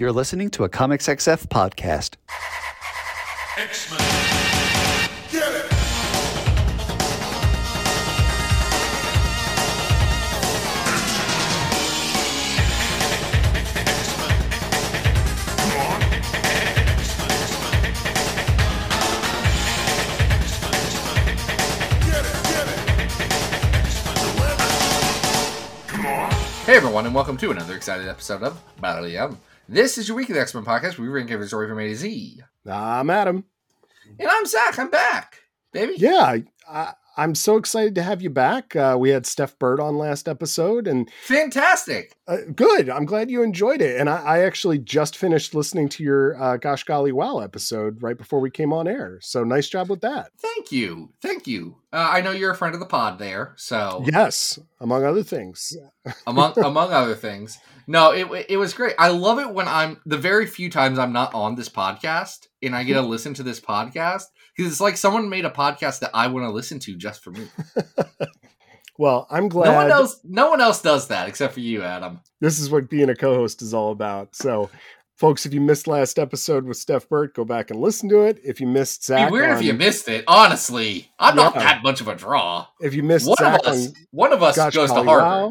You're listening to a Comics XF podcast. X-Men. Hey everyone, and welcome to another exciting episode of Battle Yum. This is your weekly X Men podcast. We rank every story from A to Z, I'm Adam. and I'm Zach. I'm back, baby. Yeah, I, I'm so excited to have you back. Uh, we had Steph Burt on last episode, and fantastic. uh, good. I'm glad you enjoyed it. And I, I actually just finished listening to your uh, Gosh Golly Wow episode right before we came on air. So nice job with that. Thank you, thank you. Uh, I know you're a friend of the pod there, so Yes, among other things. among among other things. No, it it was great. I love it when I'm the very few times I'm not on this podcast and I get to listen to this podcast because it's like someone made a podcast that I want to listen to just for me. Well, I'm glad No one else, no one else does that except for you, Adam. this is what being a co-host is all about. So. Folks, if you missed last episode with Steph Burt, go back and listen to it. If you missed Zach, be weird if you missed it. Honestly, I'm not that much of a draw. if you missed One Zach of us, on one of us Gosh goes to Harvard. Wow.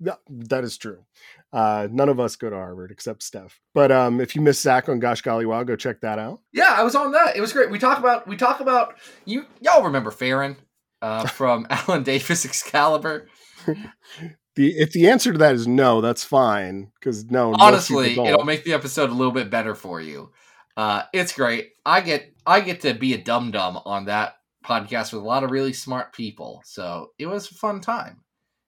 Yeah, that is true. Uh, none of us go to Harvard except Steph. But um, if you missed Zach on Gosh Golly Wow, go check that out. Yeah, I was on that. It was great. We talk about we talk about you. Y'all remember Feron uh, from Alan Davis Excalibur? The if the answer to that is no, that's fine because no. Honestly, it'll make the episode a little bit better for you. Uh, it's great. I get I get to be a dum dum on that podcast with a lot of really smart people. So it was a fun time.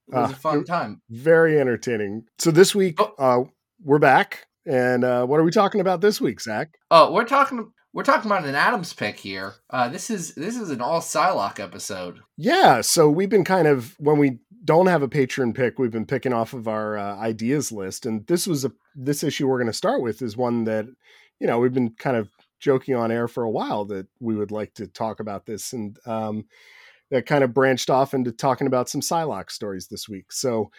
It was Ah, a fun time. very entertaining. So this week, Oh. uh, we're back, and uh, what are we talking about this week, Zach? Oh, we're talking we're talking about an Adams pick here. Uh, this is this is an all Psylocke episode. Yeah, so we've been kind of when we don't have a patron pick, we've been picking off of our uh, ideas list, and this was a this issue we're going to start with is one that you know we've been kind of joking on air for a while that we would like to talk about this, and um, that kind of branched off into talking about some Psylocke stories this week. So,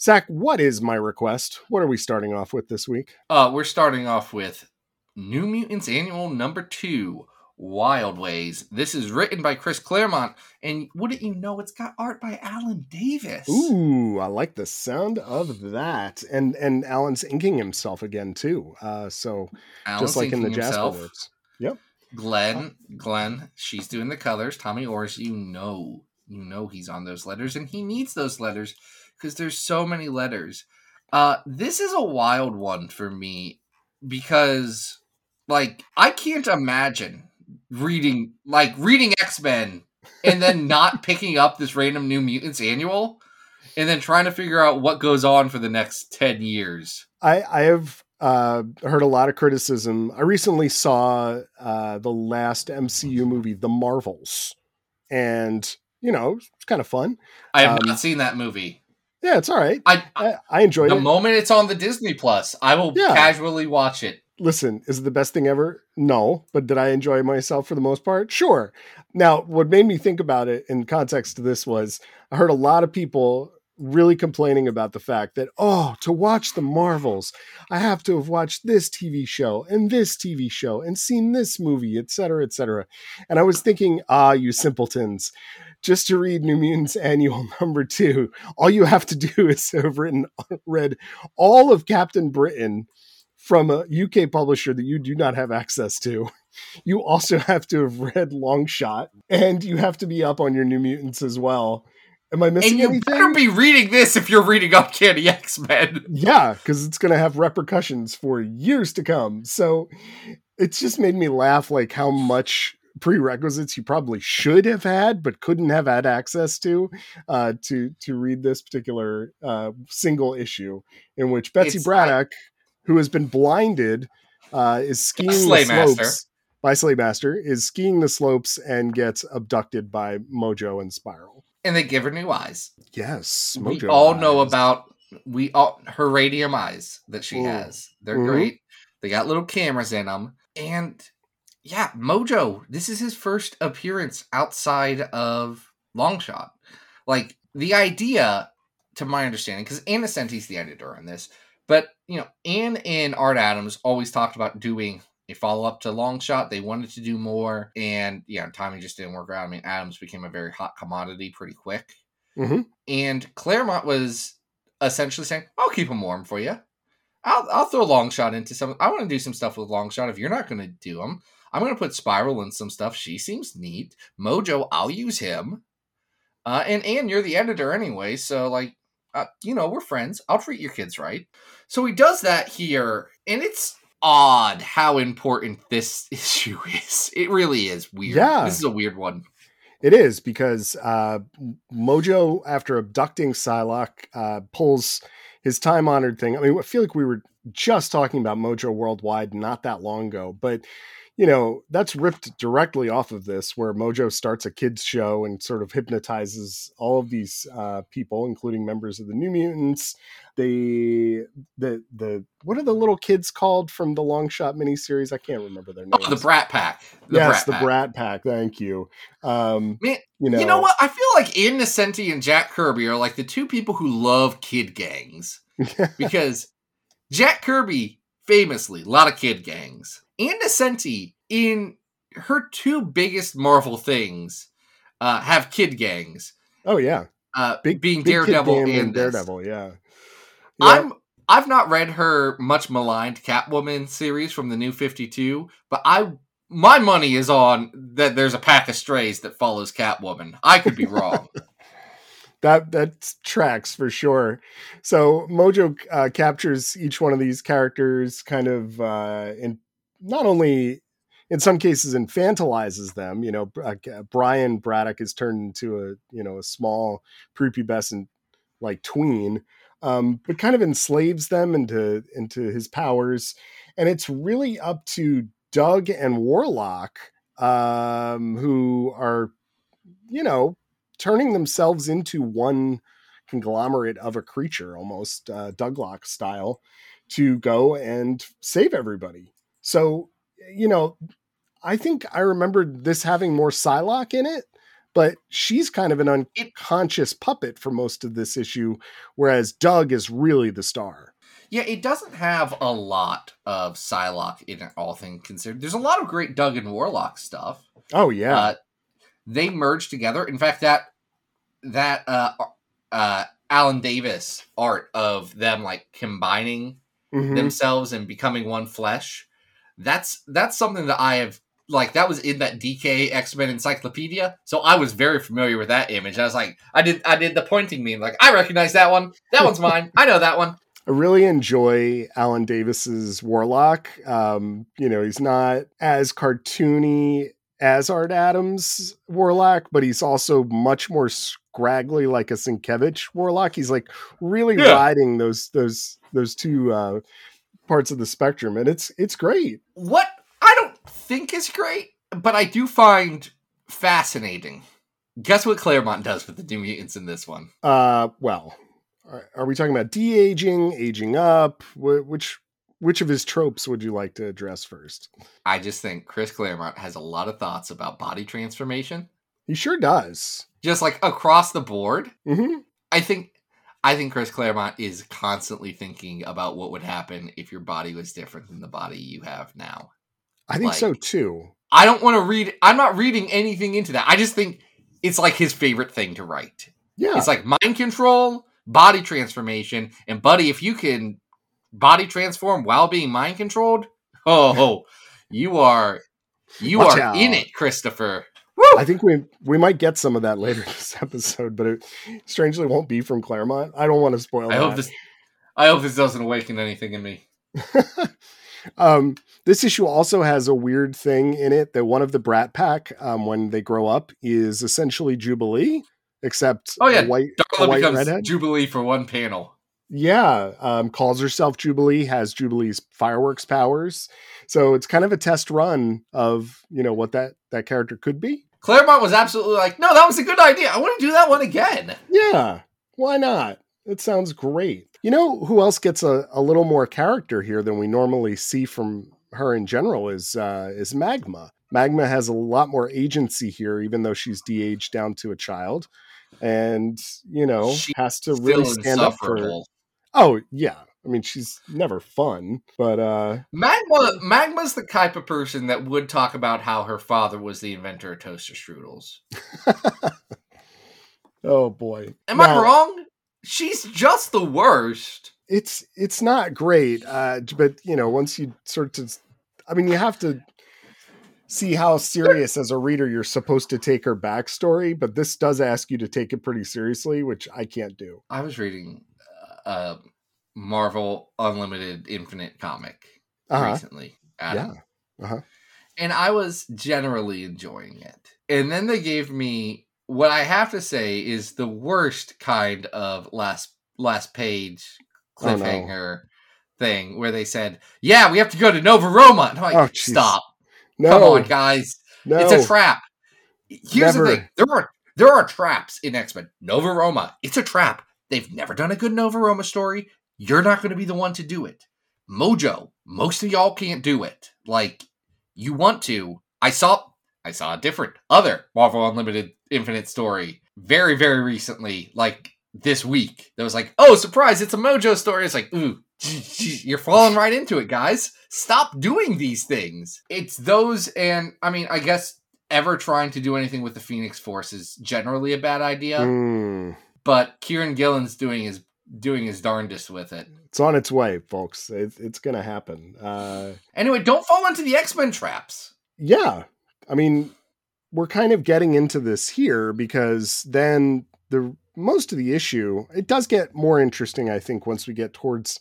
Zach, what is my request? What are we starting off with this week? Uh, we're starting off with New Mutants Annual Number Two, Wild Ways. This is written by Chris Claremont, and wouldn't you know, it's got art by Alan Davis. Ooh, I like the sound of that, and and Alan's inking himself again too. Uh, so Alan's just like in the Jasper himself. Yep. Glenn, Glenn, she's doing the colors. Tommy Orris, you know, you know he's on those letters, and he needs those letters because there's so many letters. Uh, this is a wild one for me because, like, I can't imagine reading like reading X Men and then not picking up this random New Mutants annual, and then trying to figure out what goes on for the next ten years. I, I have uh, heard a lot of criticism. I recently saw uh, the last MCU movie, The Marvels, and you know it's kind of fun. I have Um, not seen that movie. Yeah, it's all right. I, I, I enjoyed the it. moment it's on the Disney Plus, I will Yeah. casually watch it. Listen, is it the best thing ever? No, but did I enjoy myself for the most part? Sure. Now, what made me think about it in context to this was I heard a lot of people really complaining about the fact that, oh, to watch the Marvels, I have to have watched this TV show and this TV show and seen this movie, et cetera, et cetera. And I was thinking, ah, you simpletons, just to read New Mutants Annual number two, all you have to do is have written, read all of Captain Britain from a UK publisher that you do not have access to. You also have to have read Longshot, and you have to be up on your New Mutants as well. Am I missing and you anything? better be reading this if you're reading Uncanny X Men. Yeah, because it's going to have repercussions for years to come. So it's just made me laugh, like how much prerequisites you probably should have had but couldn't have had access to uh, to to read this particular uh, single issue in which Betsy It's- Braddock, who has been blinded, uh, is skiing the slopes by Slaymaster, is skiing the slopes and gets abducted by Mojo and Spiral. And they give her new eyes. Yes, we Mojo all know about we all her radium eyes that she Mm. has. They're Mhm. great. They got little cameras in them, and yeah, Mojo. This is his first appearance outside of Longshot. Like the idea, to my understanding, because Ann Nocenti's the editor on this, But you know, Anne and Art Adams always talked about doing a follow up to Longshot. They wanted to do more, and yeah, timing just didn't work out. I mean, Adams became a very hot commodity pretty quick, Mhm. and Claremont was essentially saying, "I'll keep them warm for you. I'll I'll throw Longshot into some. I want to do some stuff with Longshot. If you're not going to do them, I'm going to put Spiral in some stuff. She seems neat. Mojo, I'll use him. Uh, and Anne, you're the editor anyway, so like, uh, you know, we're friends. I'll treat your kids right. So he does that here, and it's odd how important this issue is. It really is weird. Yeah. This is a weird one. It is because uh, Mojo, after abducting Psylocke, uh, pulls his time honored thing. I mean, I feel like we were just talking about Mojo Worldwide not that long ago, but you know, that's ripped directly off of this, where Mojo starts a kids' show and sort of hypnotizes all of these uh, people, including members of the New Mutants. The the the what are the little kids called from the Longshot miniseries? I can't remember their names. Oh, the Brat Pack. The yes, Brat the Pack. Brat Pack. Thank you. Um, Man, you know, You know what? I feel like Ann Nocenti and Jack Kirby are like the two people who love kid gangs. because Jack Kirby, famously, a lot of kid gangs. Ann Nocenti, in her two biggest Marvel things, uh, have kid gangs. Oh yeah, Uh, big being big Daredevil and this. Daredevil. Yeah, Yeah. I'm I've not read her much maligned Catwoman series from the New 52, but I my money is on that there's a pack of strays that follows Catwoman. I could be wrong. that that tracks for sure. So Mojo uh, captures each one of these characters, kind of uh, in not only in some cases infantilizes them. You know, uh, Brian Braddock is turned into a you know a small prepubescent like tween, um, but kind of enslaves them into into his powers, and it's really up to Doug and Warlock, um, who are you know turning themselves into one conglomerate of a creature, almost uh, Douglock style, to go and save everybody. So, you know, I think I remember this having more Psylocke in it, but she's kind of an unconscious puppet for most of this issue, whereas Doug is really the star. yeah, it doesn't have a lot of Psylocke in it, all things considered. There's a lot of great Doug and Warlock stuff. Oh yeah, Uh, they merge together. In fact, that that uh, uh, Alan Davis art of them like combining Mhm. themselves and becoming one flesh. That's that's something that I have like that was in that DK X Men Encyclopedia, so I was very familiar with that image. I was like, I did I did the pointing meme, like I recognize that one. That one's mine. I know that one. I really enjoy Alan Davis's Warlock. Um, you know, he's not as cartoony as Art Adams Warlock, but he's also much more scraggly like a Sienkiewicz Warlock. He's like really Yeah. riding those those those two uh parts of the spectrum and it's it's great. What I don't think is great, but I do find fascinating. Guess what Claremont does with the New Mutants in this one? Uh well, are, we talking about de-aging, aging up? Wh- which which of his tropes would you like to address first? I just think Chris Claremont has a lot of thoughts about body transformation, He sure does. just like across the board. Mhm. I think I think Chris Claremont is constantly thinking about what would happen if your body was different than the body you have now. I think so too. I don't want to read I'm not reading anything into that. I just think it's like his favorite thing to write. Yeah. It's like mind control, body transformation, and buddy, if you can body transform while being mind controlled, oh, you are you Watch are out. in it, Christopher. I think we we might get some of that later in this episode, but it strangely won't be from Claremont. I don't want to spoil I that. hope this I hope this doesn't awaken anything in me. um, this issue also has a weird thing in it that one of the Brat Pack, um, when they grow up, is essentially Jubilee, except Oh, yeah, a white, a Darla white becomes redhead. Jubilee for one panel. yeah, um, calls herself Jubilee, has Jubilee's fireworks powers. So it's kind of a test run of you know what that that character could be. Claremont was absolutely like, no, that was a good idea. I want to do that one again. Yeah, why not? It sounds great. You know who else gets a, a little more character here than we normally see from her in general is uh, is Magma. Magma has a lot more agency here, even though she's de-aged down to a child, and you know She's has to really stand up for. insufferable. Oh yeah, I mean, she's never fun, but uh, Magma Magma's the type of person that would talk about how her father was the inventor of toaster strudels. oh boy, Am I wrong? She's just the worst. It's it's not great, uh, but you know, once you sort of, I mean, you have to see how serious as a reader you're supposed to take her backstory. But this does ask you to take it pretty seriously, which I can't do. I was reading uh, Marvel Unlimited Infinite comic Uh-huh. recently, Adam, Yeah. Uh-huh. and I was generally enjoying it. And then they gave me what I have to say is the worst kind of last last page Oh, no. cliffhanger thing where they said, "Yeah, we have to go to Nova Roma." And I'm like, Oh, "Stop! No, Come on, guys! no, It's a trap." Here's Never. the thing: there are there are traps in X Men. Nova Roma, it's a trap. They've never done a good Nova Roma story. You're not going to be the one to do it. Mojo, most of y'all can't do it. Like you want to. I saw I saw a different other Marvel Unlimited Infinite story very very recently, like this week. That was like, oh surprise, it's a Mojo story. It's like, ooh, you're falling right into it, guys. Stop doing these things. It's those, and I mean, I guess ever trying to do anything with the Phoenix Force is generally a bad idea. Mm, But Kieron Gillen's doing his doing his darndest with it. it's on its way, folks. It's, it's gonna happen. Uh, Anyway, don't fall into the X Men traps. yeah, I mean, we're kind of getting into this here because then the most of the issue it does get more interesting. I think once we get towards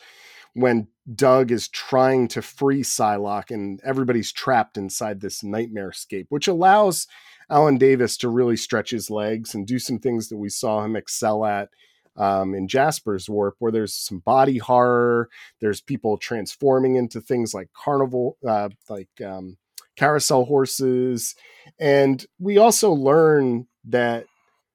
when Doug is trying to free Psylocke and everybody's trapped inside this nightmare scape, which allows Alan Davis to really stretch his legs and do some things that we saw him excel at um, in Jasper's Warp, where there's some body horror, there's people transforming into things like carnival, uh, like um, carousel horses, and we also learn that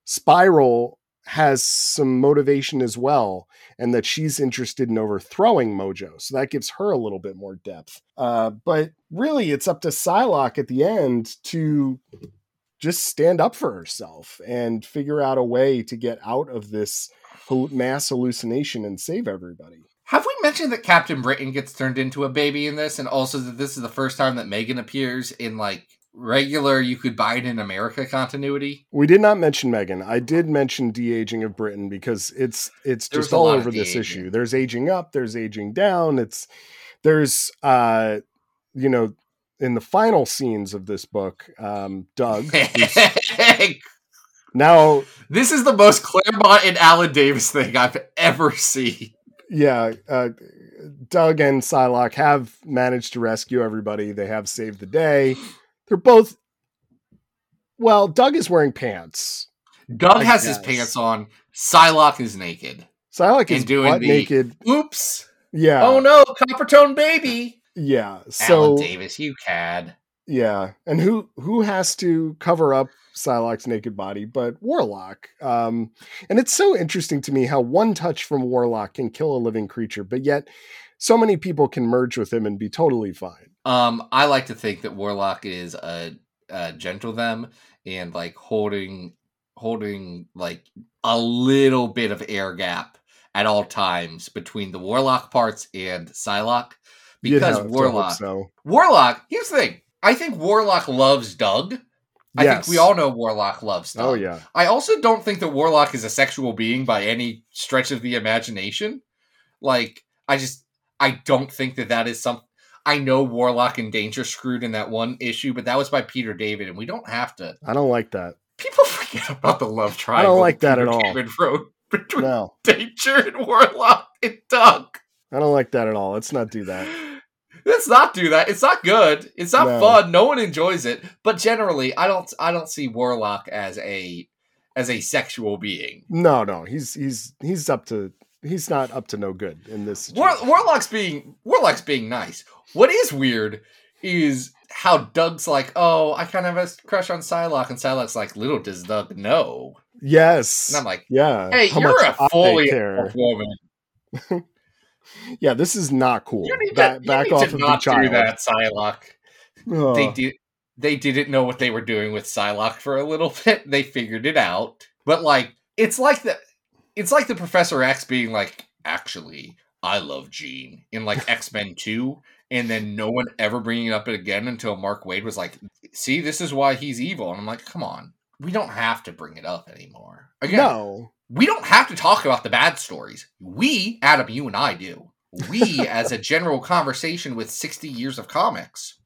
Spiral has some motivation as well, and that she's interested in overthrowing Mojo. So that gives her a little bit more depth. Uh, but really, it's up to Psylocke at the end to just stand up for herself and figure out a way to get out of this mass hallucination and save everybody. Have we mentioned that Captain Britain gets turned into a baby in this, and also that this is the first time that Megan appears in like regular you could buy it in America continuity? We did not mention Megan. I did mention de-aging of Britain because it's it's There's just all over this issue. There's aging up, there's aging down. It's there's uh you know in the final scenes of this book, um Doug now this is the most Claremont and Alan Davis thing I've ever seen. yeah, uh Doug and Psylocke have managed to rescue everybody. They have saved the day. They're both well, Doug is wearing pants. Doug I has his pants on. Psylocke is naked. Psylocke is doing the- naked. Oops. Yeah. Oh no, Coppertone baby. Yeah. So Alan Davis, you cad. Yeah, and who who has to cover up Psylocke's naked body but Warlock? Um, and it's so interesting to me how one touch from Warlock can kill a living creature, but yet so many people can merge with him and be totally fine. Um, I like to think that Warlock is a, a gentle them and like holding holding like a little bit of air gap at all times between the Warlock parts and Psylocke. Because to hope Warlock so Warlock, here's the thing. I think Warlock loves Doug. I Yes. think we all know Warlock loves oh, Doug. Oh yeah, I also don't think that Warlock is a sexual being by any stretch of the imagination. Like, I just, I don't think that that is some. I know Warlock and Danger screwed in that one issue, but that was by Peter David, and we don't have to. I don't like that. People forget about the love triangle. I don't like that Peter at all. David wrote between No, Danger and Warlock and Doug. I don't like that at all. Let's not do that. Let's not do that. It's not good. It's not No. fun. No one enjoys it. But generally, I don't. I don't see Warlock as a as a sexual being. No, no, he's he's he's up to he's not up to no good in this. War- Warlock's being Warlock's being nice. What is weird is how Doug's like, oh, I kind of have a crush on Psylocke, and Psylocke's like, little does Doug know. yes, And I'm like, yeah. hey, how you're a fully woman. Yeah, this is not cool. You need Ba- to, back off of the not do child. that, Psylocke. Ugh. They did. They didn't know what they were doing with Psylocke for a little bit. They figured it out, but like, it's like the, it's like the Professor X being like, actually, I love Jean in like X Men 2, and then no one ever bringing it up again until Mark Waid was like, see, this is why he's evil. And I'm like, come on. We don't have to bring it up anymore. Again, No. We don't have to talk about the bad stories. We, Adam, you and I do. We, as a general conversation with 60 years of comics,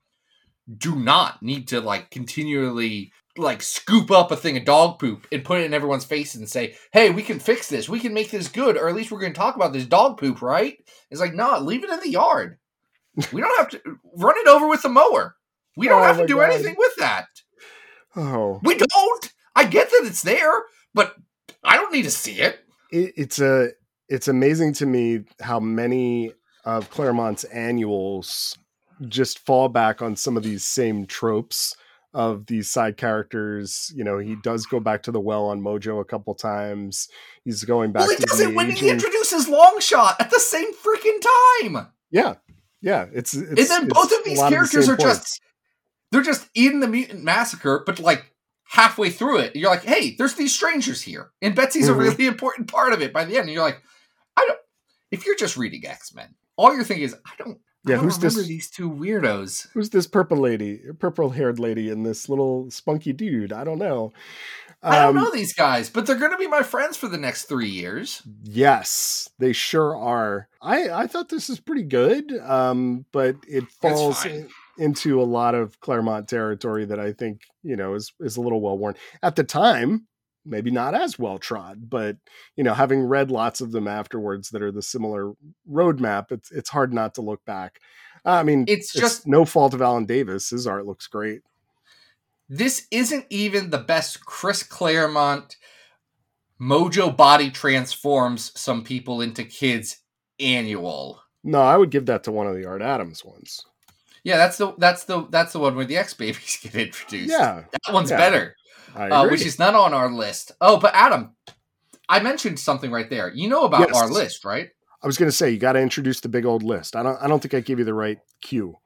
do not need to like continually like scoop up a thing of dog poop and put it in everyone's face and say, "Hey, we can fix this. We can make this good, or at least we're going to talk about this dog poop, right?" It's like, no, leave it in the yard. We don't have to run it over with the mower. We don't Oh have to do God. anything with that. Oh, We don't. I get that it's there, but I don't need to see it. it, it's a it's amazing to me how many of Claremont's annuals just fall back on some of these same tropes of these side characters. You know, he does go back to the well on Mojo a couple times. He's going back well, he to does the it when he introduces Longshot at the same freaking time. Yeah, yeah. It's, it's and then both of these the characters same are just they're just in the mutant massacre, but like halfway through it, you're like, hey, there's these strangers here. And Betsy's Mhm. a really important part of it by the end. And you're like, I don't if you're just reading X-Men, all you're thinking is, I don't I Yeah, don't who's remember this? these two weirdos. Who's this purple lady, purple haired lady, and this little spunky dude? I don't know. I don't Um, know these guys, but they're gonna be my friends for the next three years. Yes, they sure are. I I thought this is pretty good, um, but it falls. In- into a lot of Claremont territory that I think you know is is a little well worn at the time. Maybe not as well trod, but you know, having read lots of them afterwards that are the similar roadmap, it's it's hard not to look back. Uh, I mean, It's just no fault of Alan Davis. His art looks great. this isn't even the best Chris Claremont Mojo body transforms some people into kids annual. No, I would give that to one of the Art Adams ones. Yeah, that's the that's the that's the one where the X babies get introduced. Yeah, that one's yeah. better, I uh, which is not on our list. Oh, but Adam, I mentioned something right there. You know about Yes. our list, right? I was going to say you got to introduce the big old list. I don't. I don't think I gave you the right cue.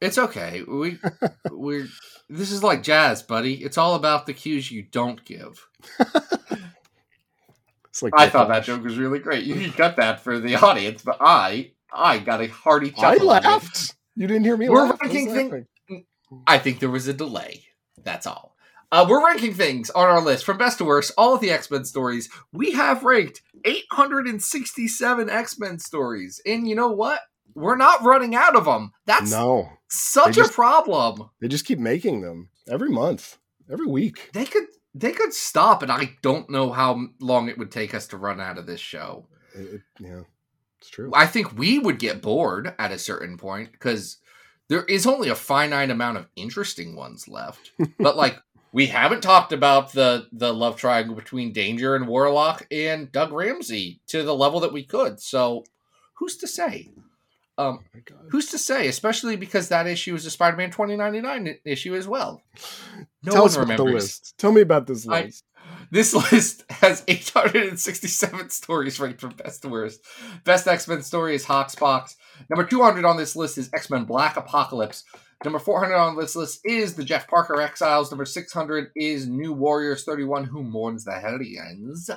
It's okay. We we're this is like jazz, buddy. It's all about the cues you don't give. It's like I thought that joke was really great. You cut that for the audience, but I I got a hearty I chuckle. it. laughed. You didn't hear me We're laugh. I ranking thing- laughing. I think there was a delay. That's all. Uh, we're ranking things on our list from best to worst. All of the X Men stories. We have ranked 867 X Men stories, and you know what? We're not running out of them. That's No, such they a problem. they just keep making them every month, every week. They could they could stop, and I don't know how long it would take us to run out of this show. It- it- yeah, it's true. I think we would get bored at a certain point because there is only a finite amount of interesting ones left. but like we haven't talked about the the love triangle between Danger and Warlock and Doug Ramsey to the level that we could. So who's to say? Um, Oh who's to say? Especially because that issue is a Spider-Man 2099 issue as well. No Tell one us about the remembers. list. Tell me about this list. This list has 867 stories ranked from best to worst. Best X Men story is HoXPoX. Number 200 on this list is X Men Black Apocalypse. Number 400 on this list is the Jeff Parker Exiles. Number 600 is New Warriors 31, Who Mourns the Hellions.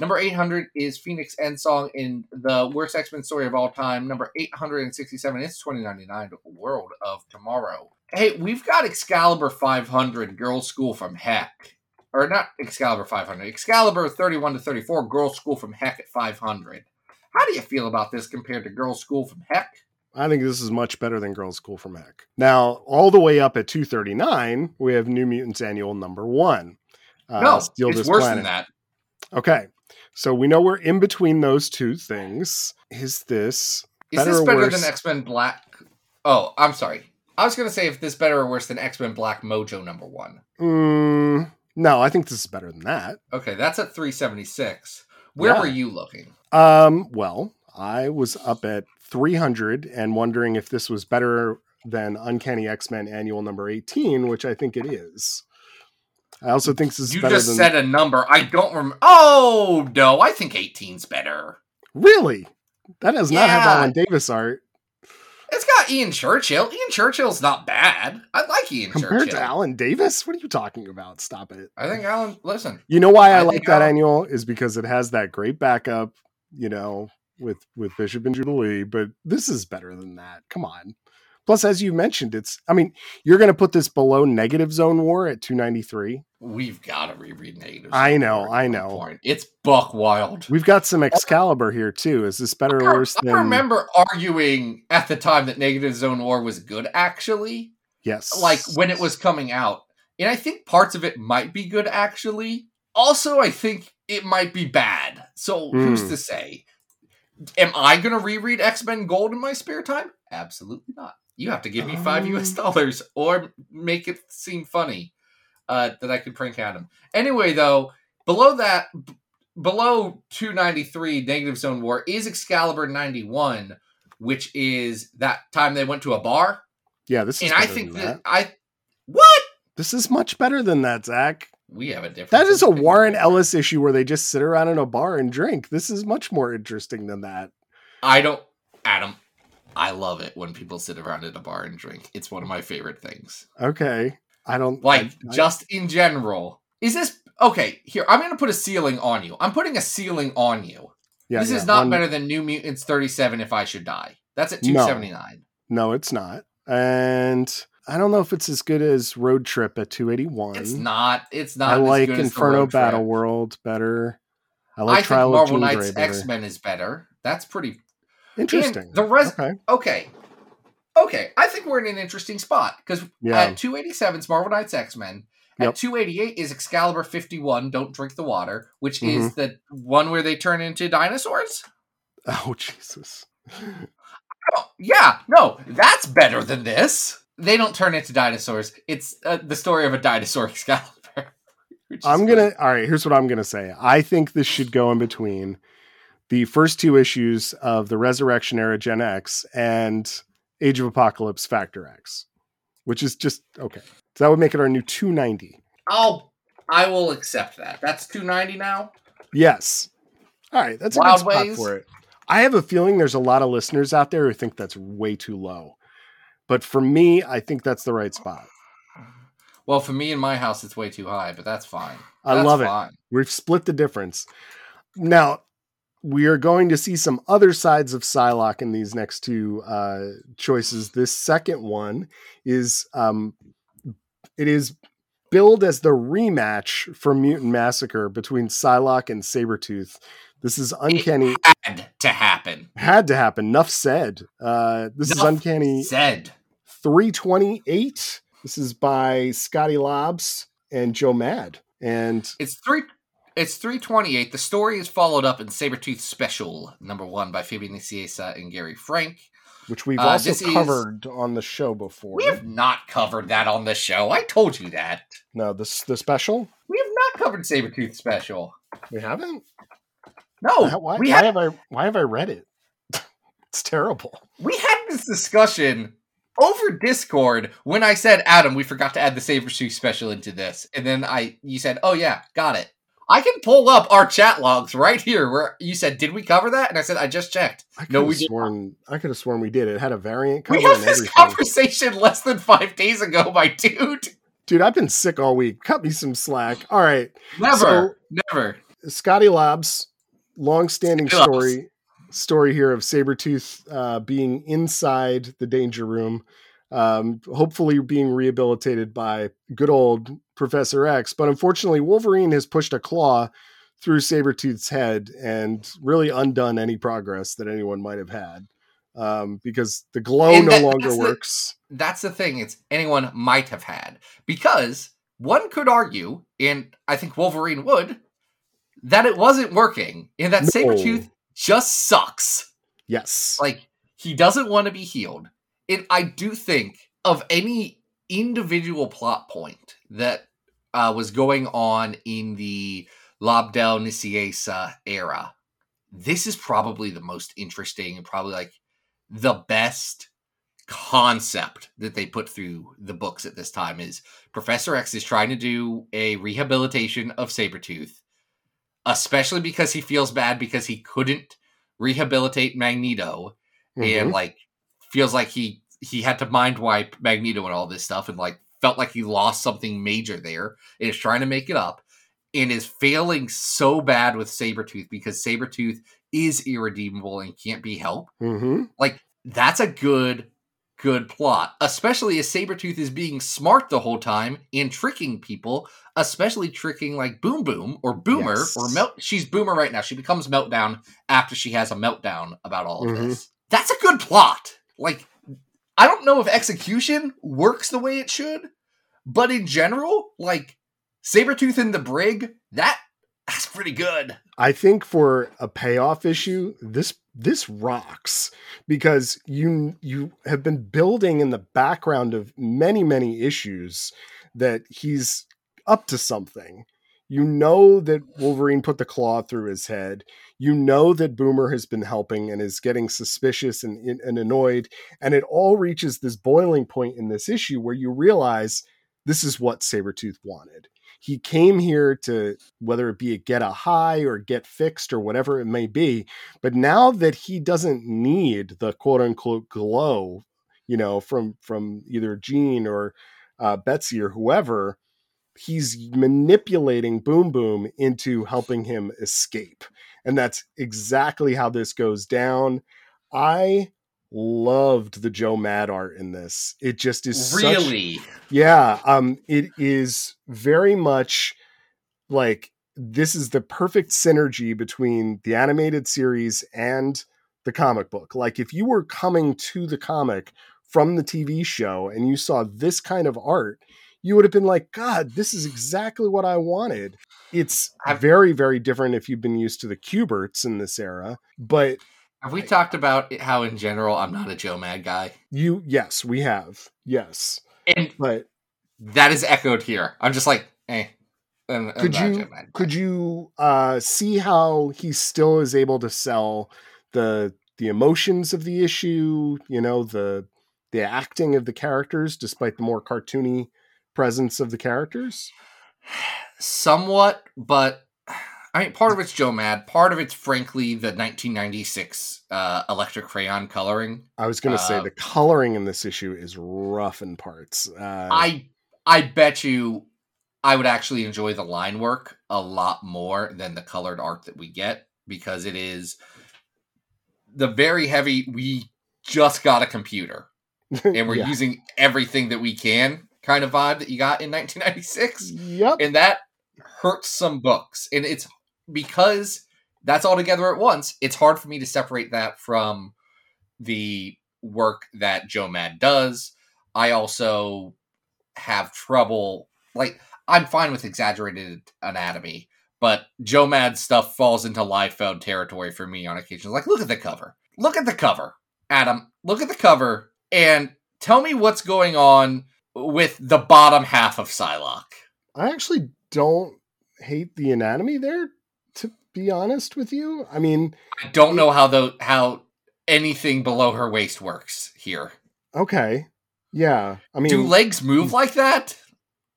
Number 800 is Phoenix Endsong in the worst X Men story of all time. Number 867 is 2099 World of Tomorrow. Hey, we've got Excalibur 500 Girls School from Heck or not Excalibur 500, Excalibur 31 to 34, Girls School from Heck at 500. How do you feel about this compared to Girls School from Heck? I think this is much better than Girls School from Heck. Now, all the way up at 239, we have New Mutants Annual number one. Uh, no, Steal it's worse Planet. than that. Okay. So we know we're in between those two things. Is this Is Better this or better worse? than X Men Black? Oh, I'm sorry. I was going to say if this better or worse than X Men Black Mojo number one. Mm, no, I think this is better than that. Okay, that's at 376. Where Yeah. were you looking? Um, well, I was up at 300 and wondering if this was better than Uncanny X-Men Annual number 18, which I think it is. I also think this is You better just than said a number. I don't remember. Oh, no, I think 18's better. Really? That does not have Alan Davis art It's got Ian Churchill. Ian Churchill's not bad. I like Ian compared Churchill. to Alan Davis. What are you talking about? Stop it. I think Alan. Listen, You know why I, I like that Alan- annual is because it has that great backup, you know, with with Bishop and Jubilee, but this is better than that. Come on. Plus, as you mentioned, it's I mean, you're gonna put this below negative zone war at 293. We've got to reread Negative. I Zone know, I know. point. It's buck wild. We've got some Excalibur here too. Is this better or worse I than remember arguing at the time that Negative Zone War was good, actually. Yes. Like when it was coming out. And I think parts of it might be good, actually. Also, I think it might be bad. So who's Hmm. to say? Am I going to reread X Men Gold in my spare time? Absolutely not. You have to give me five US Um. dollars or make it seem funny uh, that I could prank at him. Anyway, though, below that, b- below 293 Negative Zone War is Excalibur 91, which is that time they went to a bar. Yeah, this is And I think that, that. I. What? This is much better than that, Zach. We have a difference. That is a Warren. Ellis issue where they just sit around in a bar and drink. This is much more interesting than that. I don't, Adam. I love it when people sit around at a bar and drink. It's one of my favorite things. Okay. I don't Like I- I- just in general. Is this okay? Here, I'm going to put a ceiling on you. I'm putting a ceiling on you. yeah, this yeah, is not on- better than New Mutants 37. If I should die, that's at 279. No, it's not. And I don't know if it's as good as Road Trip at 281. It's not. It's not. I as like good as the Inferno Road Trip. Battle World better. I I like think Trial of Marvel Knights X Men is better. That's pretty Interesting. the res- okay. okay. Okay, I think we're in an interesting spot because Yeah. at 287 is Marvel Knights X Men. Yep. At 288 is Excalibur 51, Don't Drink the Water, which Mm-hmm. is the one where they turn into dinosaurs. Oh Jesus. Oh, yeah, no, that's better than this. They don't turn into dinosaurs. It's uh, the story of a dinosaur Excalibur. I'm gonna all right, here's what I'm gonna say. I think this should go in between the first two issues of the Resurrection Era Gen X and Age of Apocalypse Factor X, which is just okay. So that would make it our new 290. I'll I will accept that. That's 290 now. Yes. All right, that's a Wild good spot Ways? for it. I have a feeling there's a lot of listeners out there who think that's way too low. But for me, I think that's the right spot. Well, for me in my house, it's way too high, but that's fine. I That's love it. We've split the difference. Now, we are going to see some other sides of Psylocke in these next two uh, choices. This second one is um, it is billed as the rematch for Mutant Massacre between Psylocke and Sabretooth. This is uncanny. Had to happen. Had to happen. Enough said. Uh, this is uncanny. Said. 328. This is by Scotty Lobs and Joe Mad. And It's three. It's three twenty eight. The story is followed up in Sabretooth Special number one by Fabian Nicieza and Gary Frank. which we've Uh, also this is- covered on the show before. We have not covered that on the show. I told you that. no, this the special. We have not covered Sabretooth Special. We haven't. No, Why, why, we why had have I why have I read it? it's terrible. we had this discussion over Discord when I said, Adam, we forgot to add the Sabretooth Special into this, and then I you said, oh yeah, got it. I can pull up our chat logs right here where you said, did we cover that? And I said, I just checked. I No, we sworn I could have sworn we did. It had a variant cover We and this everything. conversation less than five days ago, my dude. Dude, I've been sick all week. Cut me some slack. All right. Never, never. Scotty Labs, long-standing Scotty Labs. story story here of Sabretooth uh, being inside the danger room, um, hopefully being rehabilitated by good old Professor X. But unfortunately, Wolverine has pushed a claw through Sabretooth's head and really undone any progress that anyone might have had. Um, because the glow And no that- longer that's the- works. That's the thing. It's anyone might have had because one could argue, and I think Wolverine would, that it wasn't working, and that No. Sabretooth just sucks. Yes. Like he doesn't want to be healed. And I do think of any individual plot point that uh, was going on in the Lobdell Nicieza era, this is probably the most interesting and probably like the best concept that they put through the books at this time is Professor X is trying to do a rehabilitation of Sabretooth, especially because he feels bad because he couldn't rehabilitate Magneto Mhm. and like feels like he he had to mind wipe Magneto and all this stuff and like felt like he lost something major there and is trying to make it up and is failing so bad with Sabretooth because Sabretooth is irredeemable and can't be helped. hmm Like that's a good good plot, especially as Sabretooth is being smart the whole time and tricking people, especially tricking like Boom Boom or Boomer Yes. or Melt. She's Boomer right now. She becomes Meltdown after she has a meltdown about all of Mhm. this. That's a good plot. Like, I don't know if execution works the way it should, but in general, like Sabretooth and the Brig, that that's pretty good. I think for a payoff issue, this this rocks because you you have been building in the background of many many issues that he's up to something. You know that Wolverine put the claw through his head. You know that Boomer has been helping and is getting suspicious and, and annoyed. And it all reaches this boiling point in this issue where you realize this is what Sabretooth wanted he came here to whether it be a get a high or get fixed or whatever it may be but now that he doesn't need the quote unquote glow you know from from either Jean or uh, betsy or whoever he's manipulating boom boom into helping him escape and that's exactly how this goes down i loved the joe mad art in this it just is such Really? yeah, um it is very much like this is the perfect synergy between the animated series and the comic book. Like if you were coming to the comic from the TV show and you saw this kind of art, you would have been like, God, this is exactly what I wanted. It's very, very different if you've been used to the Kuberts in this era, but Have we talked about how, in general, I'm not a Joe Mad guy? you, yes, we have, yes, And but that is echoed here. I'm just like, eh. I'm- I'm could you Mad guy. could you uh see how he still is able to sell the the emotions of the issue you know the the acting of the characters despite the more cartoony presence of the characters Somewhat, but I mean, part of it's Joe Mad. Part of it's, frankly, the 1996 uh, electric crayon coloring. i was going to say Uh, the coloring in this issue is rough in parts uh I I bet you I would actually enjoy the line work a lot more than the colored art that we get because it is the very heavy. We just got a computer and we're Yeah. using everything that we can kind of vibe that you got in 1996. yep and that hurts some books. And it's because that's all together at once it's hard for me to separate that from the work that joe mad does. I also have trouble like i'm fine with exaggerated anatomy but joe mad stuff falls into liefeld territory for me on occasion like look at the cover. Look at the cover adam. Look at the cover and tell me what's going on with the bottom half of psylocke i actually don't hate the anatomy there to be honest with you i mean I don't know how the how anything below her waist works here. okay yeah i mean Do legs move like that?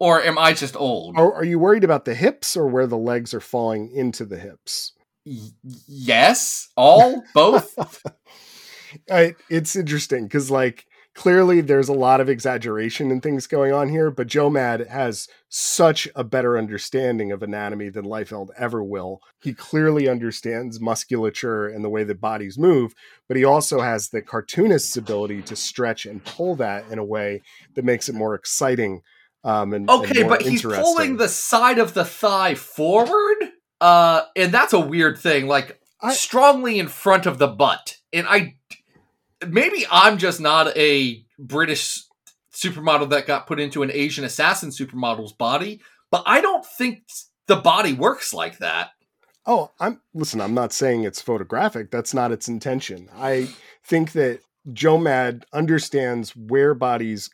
Or am I just old? Are, are you worried about the hips or where the legs are falling into the hips? Y- yes, all both. I, it's interesting because, like, clearly there's a lot of exaggeration and things going on here, but Joe Mad has such a better understanding of anatomy than Liefeld ever will. He clearly understands musculature and the way that bodies move, but he also has the cartoonist's ability to stretch and pull that in a way that makes it more exciting. Um, and, and okay, more but he's pulling the side of the thigh forward. Uh and that's a weird thing, like I- strongly in front of the butt. And I maybe I'm just not a British supermodel that got put into an Asian assassin supermodel's body, but I don't think the body works like that. Oh, I'm listen, I'm not saying it's photographic. That's not its intention. I think that Joe Mad understands where bodies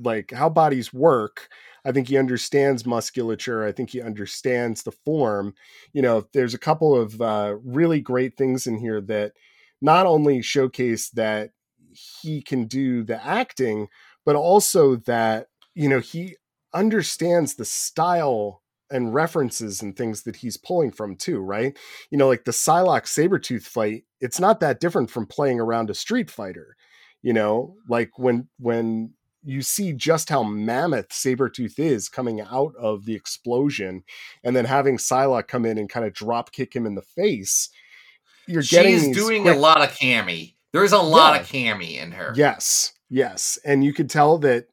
like how bodies work. I think he understands musculature. I think he understands the form. You know, there's a couple of uh, really great things in here that not only showcase that he can do the acting, but also that, you know, he understands the style and references and things that he's pulling from too, right? You know, like the Psylocke Sabretooth fight, it's not that different from playing around a street fighter. You know, like when when you see just how mammoth Sabretooth is coming out of the explosion and then having Psylocke come in and kind of drop kick him in the face. You're getting She's doing quick- a lot of Cammy. There's a lot Yeah. of Cammy in her. Yes, yes, and you could tell that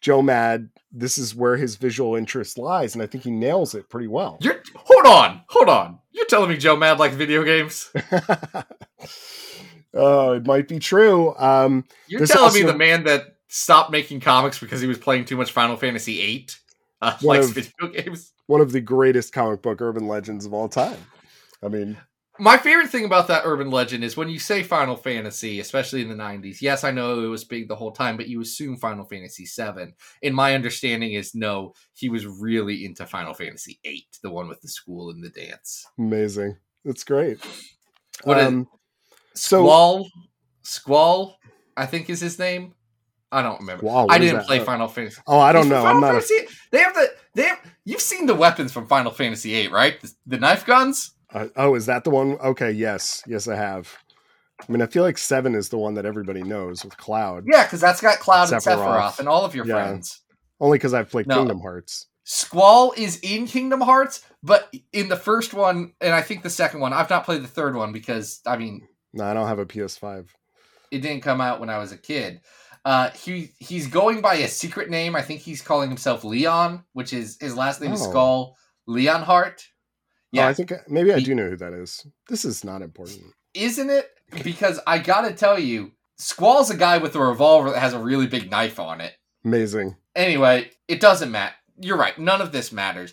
Joe Mad. This is where his visual interest lies, and I think he nails it pretty well. You're hold on, hold on. You're telling me Joe Mad like video games? oh, it might be true. Um, You're telling me the man that stopped making comics because he was playing too much Final Fantasy VIII uh, likes of- video games? one of the greatest comic book urban legends of all time. I mean, My favorite thing about that urban legend is when you say Final Fantasy, especially in the 90s. Yes, I know it was big the whole time, but you assume Final Fantasy 7. And my understanding is no, he was really into Final Fantasy 8, the one with the school and the dance. amazing. That's great. What is- um, so Squall, Squall, I think is his name. I don't remember. Wow, I didn't play Final Fantasy. oh, I don't know. I'm Final not. A, Fantasy. They have the they have. You've seen the weapons from Final Fantasy VIII, right? The, the knife guns. Uh, oh, is that the one? Okay, yes, yes, I have. I mean, I feel like seven is the one that everybody knows with Cloud. Yeah, because that's got Cloud and Sephiroth. Sephiroth and all of your Yeah. friends. Only because I've played No. Kingdom Hearts. Squall is in Kingdom Hearts, but in the first one, and I think the second one, I've not played the third one because I mean No, I don't have a PS5. it didn't come out when I was a kid. Uh, he he's going by a secret name. I think he's calling himself Leon, which is his last name is Oh. Squall Leonhart. Yeah, Yeah, I think maybe I do know who that is. This is not important. isn't it? Because I gotta tell you, Squall's a guy with a revolver that has a really big knife on it. Amazing. Anyway, it doesn't matter. You're right. None of this matters.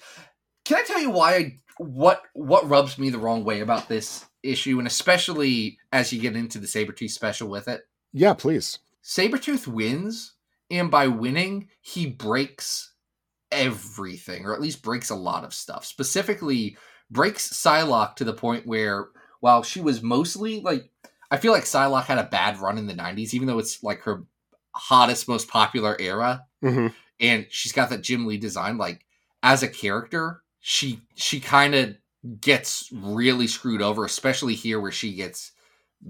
Can I tell you why? I, what what rubs me the wrong way about this issue, and especially as you get into the Sabretooth special with it? Yeah, please. Sabretooth wins, and by winning, he breaks everything, or at least breaks a lot of stuff. Specifically, breaks Psylocke to the point where, while she was mostly like, I feel like Psylocke had a bad run in the 90s, even though it's like her hottest, most popular era, hmm and she's got that Jim Lee design. Like, as a character, she she kind of gets really screwed over, especially here where she gets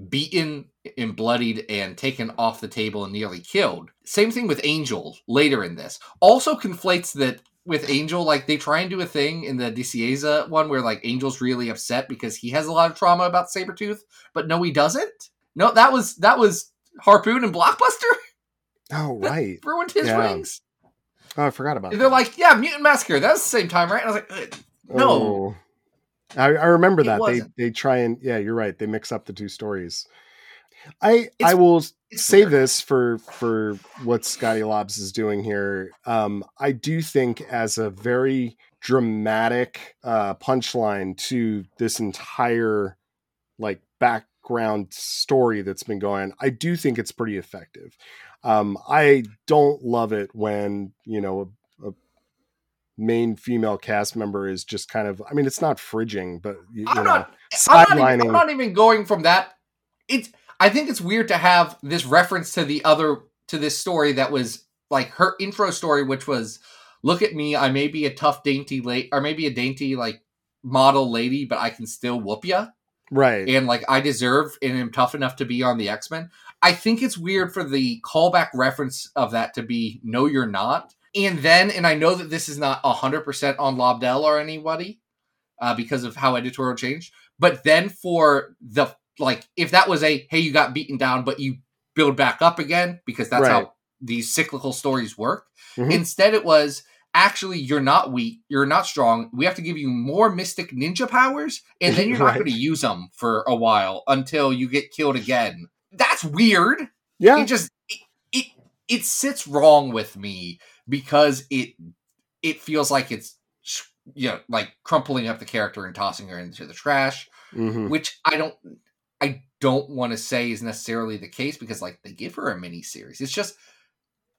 beaten and bloodied and taken off the table and nearly killed. Same thing with Angel later in this. Also conflates that with Angel, like they try and do a thing in the DCAza one where like Angel's really upset because he has a lot of trauma about Sabretooth, but no, he doesn't. No, that was that was Harpoon and Blockbuster Oh, right. ruined his Yeah. rings. Oh, I forgot about it. They're that. like, yeah, Mutant Massacre. That was the same time, right? And I was like, "Ugh, no. Oh. I, I remember It that. They wasn't. they try and yeah, you're right. They mix up the two stories. I I will say weird. this for for what Scotty Lobs is doing here. Um, I do think as a very dramatic uh, punchline to this entire like background story that's been going, I do think it's pretty effective. Um, I don't love it when you know a, a main female cast member is just kind of. I mean, it's not fridging, but you, you I'm know, not. I'm not, even. I'm not even going from that. It's. I think it's weird to have this reference to the other to this story that was like her intro story, which was, "Look at me. I may be a tough, dainty late, or maybe a dainty like model lady, but I can still whoop ya." right. and like I deserve and am tough enough to be on the X Men. I think it's weird for the callback reference of that to be no, you're not. And then, and I know that this is not hundred percent on Lobdell or anybody uh, because of how editorial changed. But then for the like, if that was a hey, you got beaten down, but you build back up again because that's Right. how these cyclical stories work. Mhm. Instead, it was actually you're not weak, you're not strong. We have to give you more mystic ninja powers, and then you're not going to use them for a while until you get killed again. That's weird. yeah. It just it, it it sits wrong with me because it it feels like it's you know like crumpling up the character and tossing her into the trash Mhm. which I don't I don't want to say is necessarily the case because like they give her a mini series. It's just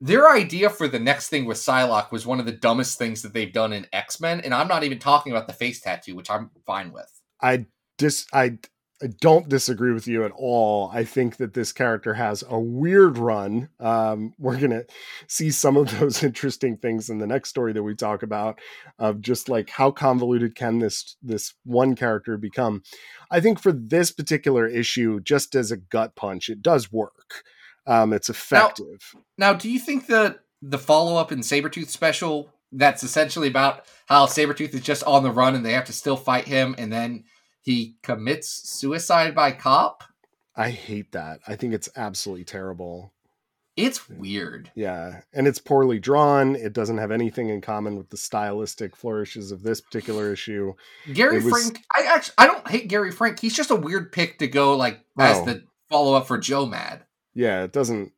their idea for the next thing with Psylocke was one of the dumbest things that they've done in X-Men, and I'm not even talking about the face tattoo, which I'm fine with. I dis I I don't disagree with you at all. I think that this character has a weird run. Um, we're gonna see some of those interesting things in the next story that we talk about, of just like how convoluted can this this one character become. I think for this particular issue, just as a gut punch, it does work. Um, it's effective. Now, do you think that the follow-up in Sabretooth special that's essentially about how Sabretooth is just on the run and they have to still fight him and then he commits suicide by cop. I hate that. I think it's absolutely terrible. It's weird. Yeah, and it's poorly drawn. It doesn't have anything in common with the stylistic flourishes of this particular issue. Gary was- Frank. I actually I don't hate Gary Frank. He's just a weird pick to go like as Oh. the follow up for Joe Mad. Yeah, it doesn't.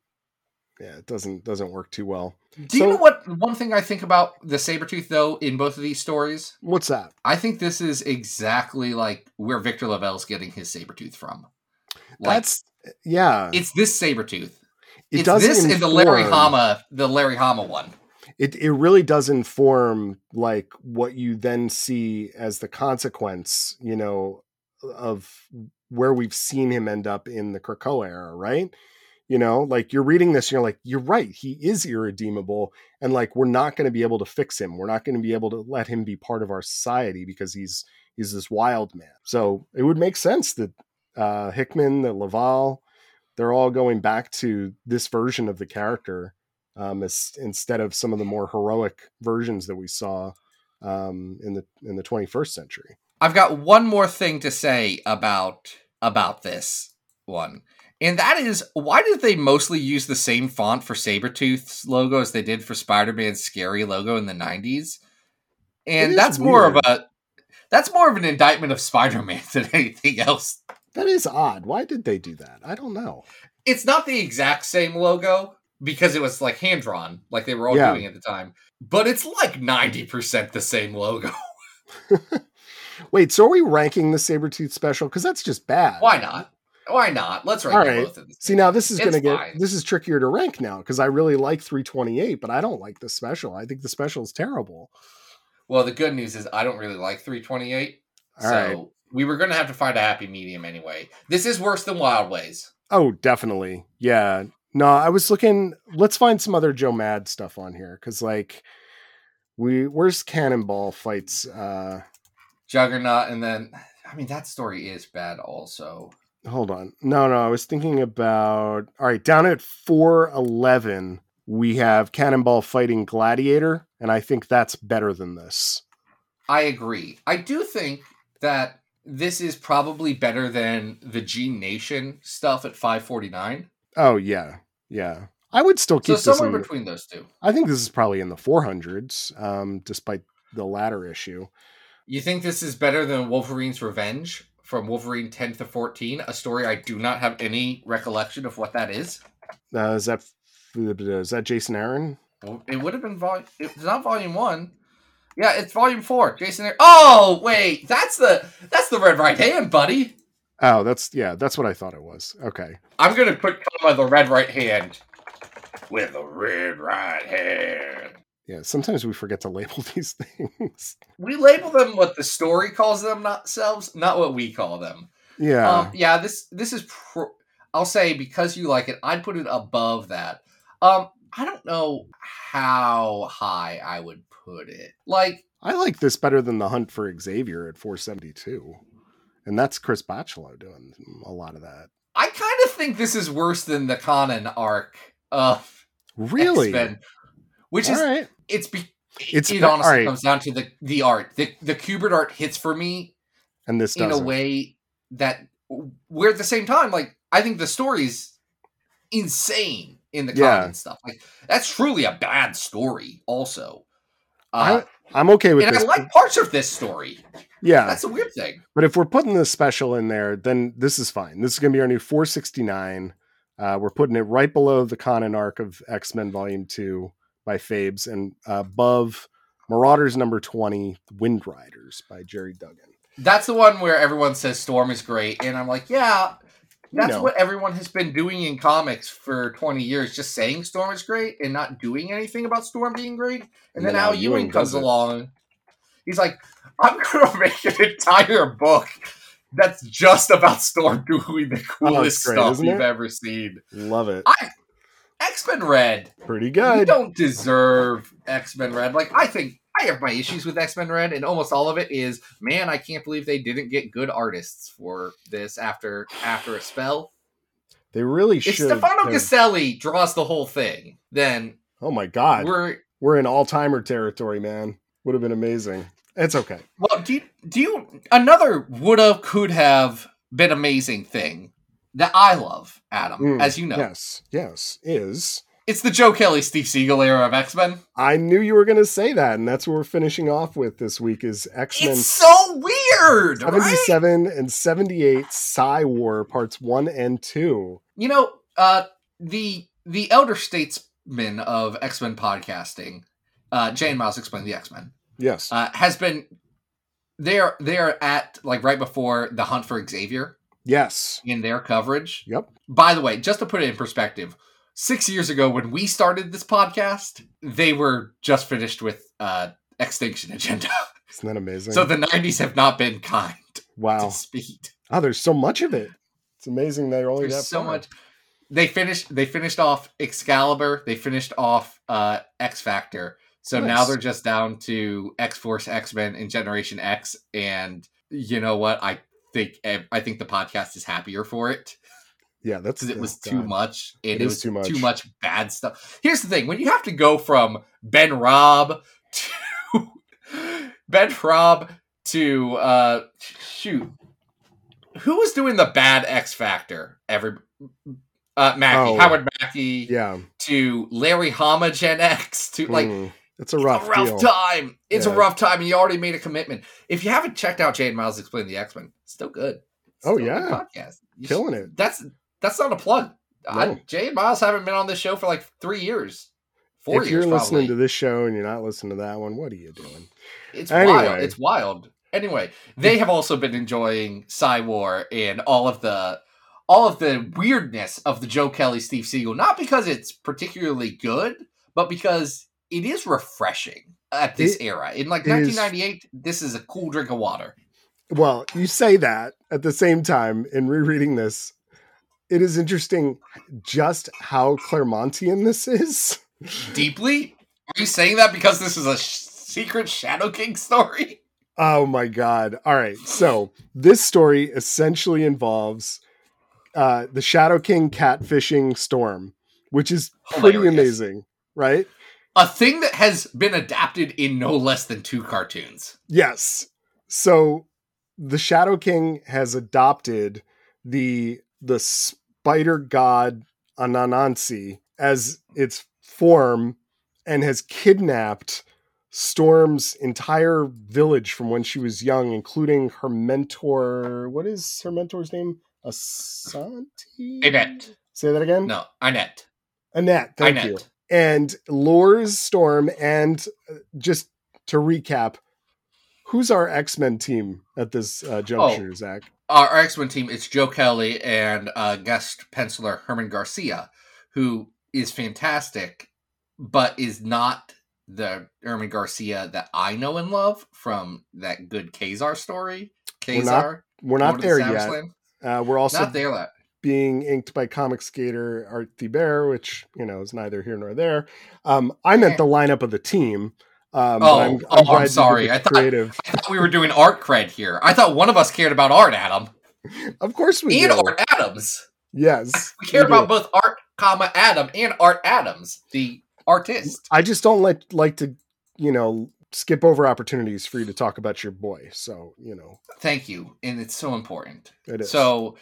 Yeah, it doesn't doesn't work too well. Do you know what one thing I think about the Sabretooth though in both of these stories? What's that? I think this is exactly like where Victor LaValle's getting his Sabretooth from. Like That's yeah. it's this Sabretooth. It it's does this and the Larry Hama the Larry Hama one. it it really does inform like what you then see as the consequence you know of where we've seen him end up in the Krakoa era right you know like you're reading this and you're like you're right he is irredeemable and like we're not going to be able to fix him we're not going to be able to let him be part of our society because he's he's this wild man so it would make sense that uh hickman that LaValle they're all going back to this version of the character um, as, instead of some of the more heroic versions that we saw um, in the in the 21st century. I've got one more thing to say about about this one. And that is why did they mostly use the same font for Sabretooth's logo as they did for Spider-Man's scary logo in the 90s? And that's more of a that's more of an indictment of Spider-Man than anything else. That is odd. Why did they do that? I don't know. It's not the exact same logo because it was like hand drawn, like they were all Yeah. doing at the time. But it's like 90% the same logo. Wait, so are we ranking the Sabretooth special? Because that's just bad. Why not? Why not? Let's rank All them right. both. in the See, now this is going to get fine. this is trickier to rank now because I really like 328, but I don't like the special. I think the special is terrible. Well, the good news is I don't really like 328. All so right. we were going to have to find a happy medium anyway. This is worse than Wild Ways. Oh, definitely. Yeah. No, I was looking. Let's find some other Joe Mad stuff on here because, like, we where's Cannonball fights? uh Juggernaut, and then, I mean, that story is bad also. Hold on. No, no, I was thinking about. All right, down at four eleven, we have Cannonball fighting Gladiator, and I think that's better than this. I agree. I do think that this is probably better than the G Nation stuff at 549. Oh yeah, yeah. I would still So keep this. somewhere In, between those two. I think this is probably in the four hundreds, um, despite the latter issue. You think this is better than Wolverine's Revenge from Wolverine 10 to 14, a story I do not have any recollection of what that is? Uh, is that is that Jason Aaron? It would have been volume. It's not volume one. Yeah, it's volume four. Jason. Aaron- Oh wait, that's the that's the red right hand, buddy. Oh, that's yeah, that's what I thought it was. Okay. I'm gonna put comma the red right hand with a red right hand. Yeah, sometimes we forget to label these things. We label them what the story calls them, not selves, not what we call them. Yeah. Um, yeah, this this is. Pro- I'll say because you like it, I'd put it above that. Um, I don't know how high I would put it. Like I like this better than the hunt for Xavier at 472. And that's Chris Bachalo doing a lot of that. I kind of think this is worse than the Conan arc of Really? X-Men, which All is right. it's be, It's it honestly comes down to the the art. The the Kubert art hits for me And this in does a way that where at the same time, like I think the story's insane in the Yeah. Conan stuff. Like that's truly a bad story. Also, uh, I'm okay with and this. I like parts of this story. yeah. That's a weird thing. But if we're putting the special in there, then this is fine. This is going to be our new 469. Uh, we're putting it right below the Conan arc of X Men Volume 2 by Fabes and uh, above Marauders number 20, Wind Riders by Gerry Duggan. That's the one where everyone says Storm is great, and I'm like, yeah, You that's know. what everyone has been doing in comics for 20 years, just saying Storm is great and not doing anything about Storm being great. And, then, Al Ewing, comes along. He's like, I'm gonna make an entire book that's just about Storm doing the oh, coolest great, stuff you've it? ever seen. Love it. X Men Red. Pretty good. You don't deserve X Men Red. Like I think I have my issues with X Men Red, and almost all of it is, man, I can't believe they didn't get good artists for this after after a spell. They really If should. Stefano have- Caselli draws the whole thing, then oh my God. We're, we're in all timer territory, man. Would have been amazing. It's okay. Well, do you, do you another woulda could have been amazing thing that I love, Adam, Mm, as you know. Yes, yes, is. It's the Joe Kelly, Steve Seagle era of X Men. I knew you were going to say that, and that's what we're finishing off with this week is X Men It's so weird, right? 77 and 78 Psy War parts 1 and 2. You know, uh, the the elder statesman of X Men podcasting, uh, Jay and Miles explain the X Men, Yes. uh, has been they're they're at like right before the hunt for Xavier yes. in their coverage. Yep. By the way, just to put it in perspective, six years ago when we started this podcast, they were just finished with uh, Extinction Agenda. Isn't that amazing? so the '90s have not been kind wow. to speed. Oh, there's so much of it. It's amazing they're only There's that so far. much. They finished. They finished off Excalibur. They finished off uh, X Factor. So now they're just down to X Force, X Men, and Generation X. And you know what? I think I think the podcast is happier for it Yeah, that's because it was oh, too God. much. And It it, is was too much. Too much bad stuff. Here's the thing: when you have to go from Ben Raab to Ben Raab to uh shoot, who was doing the bad X Factor? Every uh Mackie, Oh. Howard Mackie Yeah. to Larry Hama Gen X to like Mm. It's a it's rough, a rough deal. time. It's Yeah. a rough time. and You already made a commitment. If you haven't checked out Jay and Miles explain the X Men, still good. Oh, Still good yeah. podcast. You Killing should- it. That's that's not a plug. I, No. Jay and Miles haven't been on this show for like three years, four if years you're listening probably. to this show and you're not listening to that one, what are you doing? it's Anyway. wild. It's wild. Anyway, they have also been enjoying War and all of the all of the weirdness of the Joe Kelly Steve Seagle, not because it's particularly good, but because it is refreshing at this It- era. In like it is- 1998, this is a cool drink of water. Well, you say that at the same time in rereading this, it is interesting just how Claremontian this is. Deeply? Are you saying that because this is a sh- secret Shadow King story? Oh my god. All right. So, this story essentially involves uh the Shadow King catfishing storm, which is pretty Hilarious. amazing, right? A thing that has been adapted in no less than two cartoons. Yes. So the Shadow King has adopted the the spider god Anansi as its form and has kidnapped Storm's entire village from when she was young, including her mentor. What is her mentor's name? Asanti? Ainet. Say that again? No, Ainet. Ainet. Thank you Ainet. And lures Storm. And uh, just to recap, who's our X Men team at this uh, juncture, Oh. Zach? Our, X Men team, it's Joe Kelly and uh, guest penciler Herman Garcia, who is fantastic, but is not the Herman Garcia that I know and love from that good Kazar story. We're not Kazar. We're not there the yet. Uh, we're also Not there. That being inked by comic skater Art Thibert, which you know is neither here nor there. Um, I meant the lineup of the team. Um, Oh, I'm, oh, I'm you did sorry. I thought- creative. I thought we were doing art cred here. I thought one of us cared about art, Adam, Of course we and do. Art Adams. Yes, We care we do. about both Art, comma Adam, and Art Adams, the artist. I just don't like like to, you know, skip over opportunities for you to talk about your boy. So you know, Thank you, and it's so important. it is So,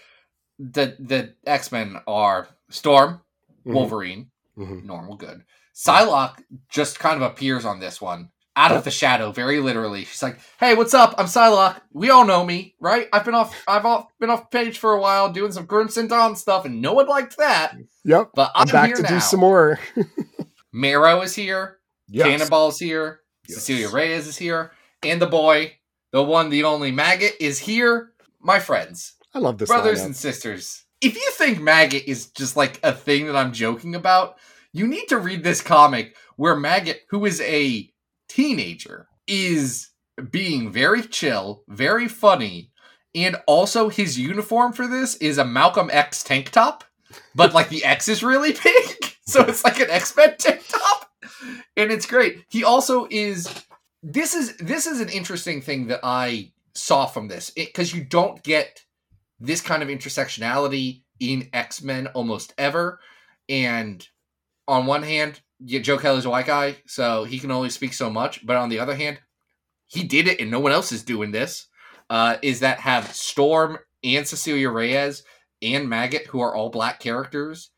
the the X Men are Storm, Mhm, Wolverine, mhm. normal, good. Psylocke just kind of appears on this one out of the shadow, very literally. She's like, "Hey, what's up? I'm Psylocke. We all know me, right? I've been off. I've off, been off page for a while, doing some Crimson Dawn stuff, and no one liked that. Yep, But I'm I'm, back to now. do some more. Marrow is here. Yes. Cannonball's here. Yes. Cecilia Reyes is here. And the boy, the one, the only Maggot is here. My friends, I love this brothers lineup. and sisters. If you think Maggot is just like a thing that I'm joking about, you need to read this comic where Maggot, who is a teenager, is being very chill, very funny, and also his uniform for this is a Malcolm X tank top, but like the X is really big, so it's like an X Men tank top, and it's great. He also is. This is this is an interesting thing that I saw from this because you don't get this kind of intersectionality in X Men almost ever, and on one hand, yeah, Joe Kelly's a white guy, so he can only speak so much. But on the other hand, he did it and no one else is doing this. Uh, is that have Storm and Cecilia Reyes and Maggot, who are all black characters,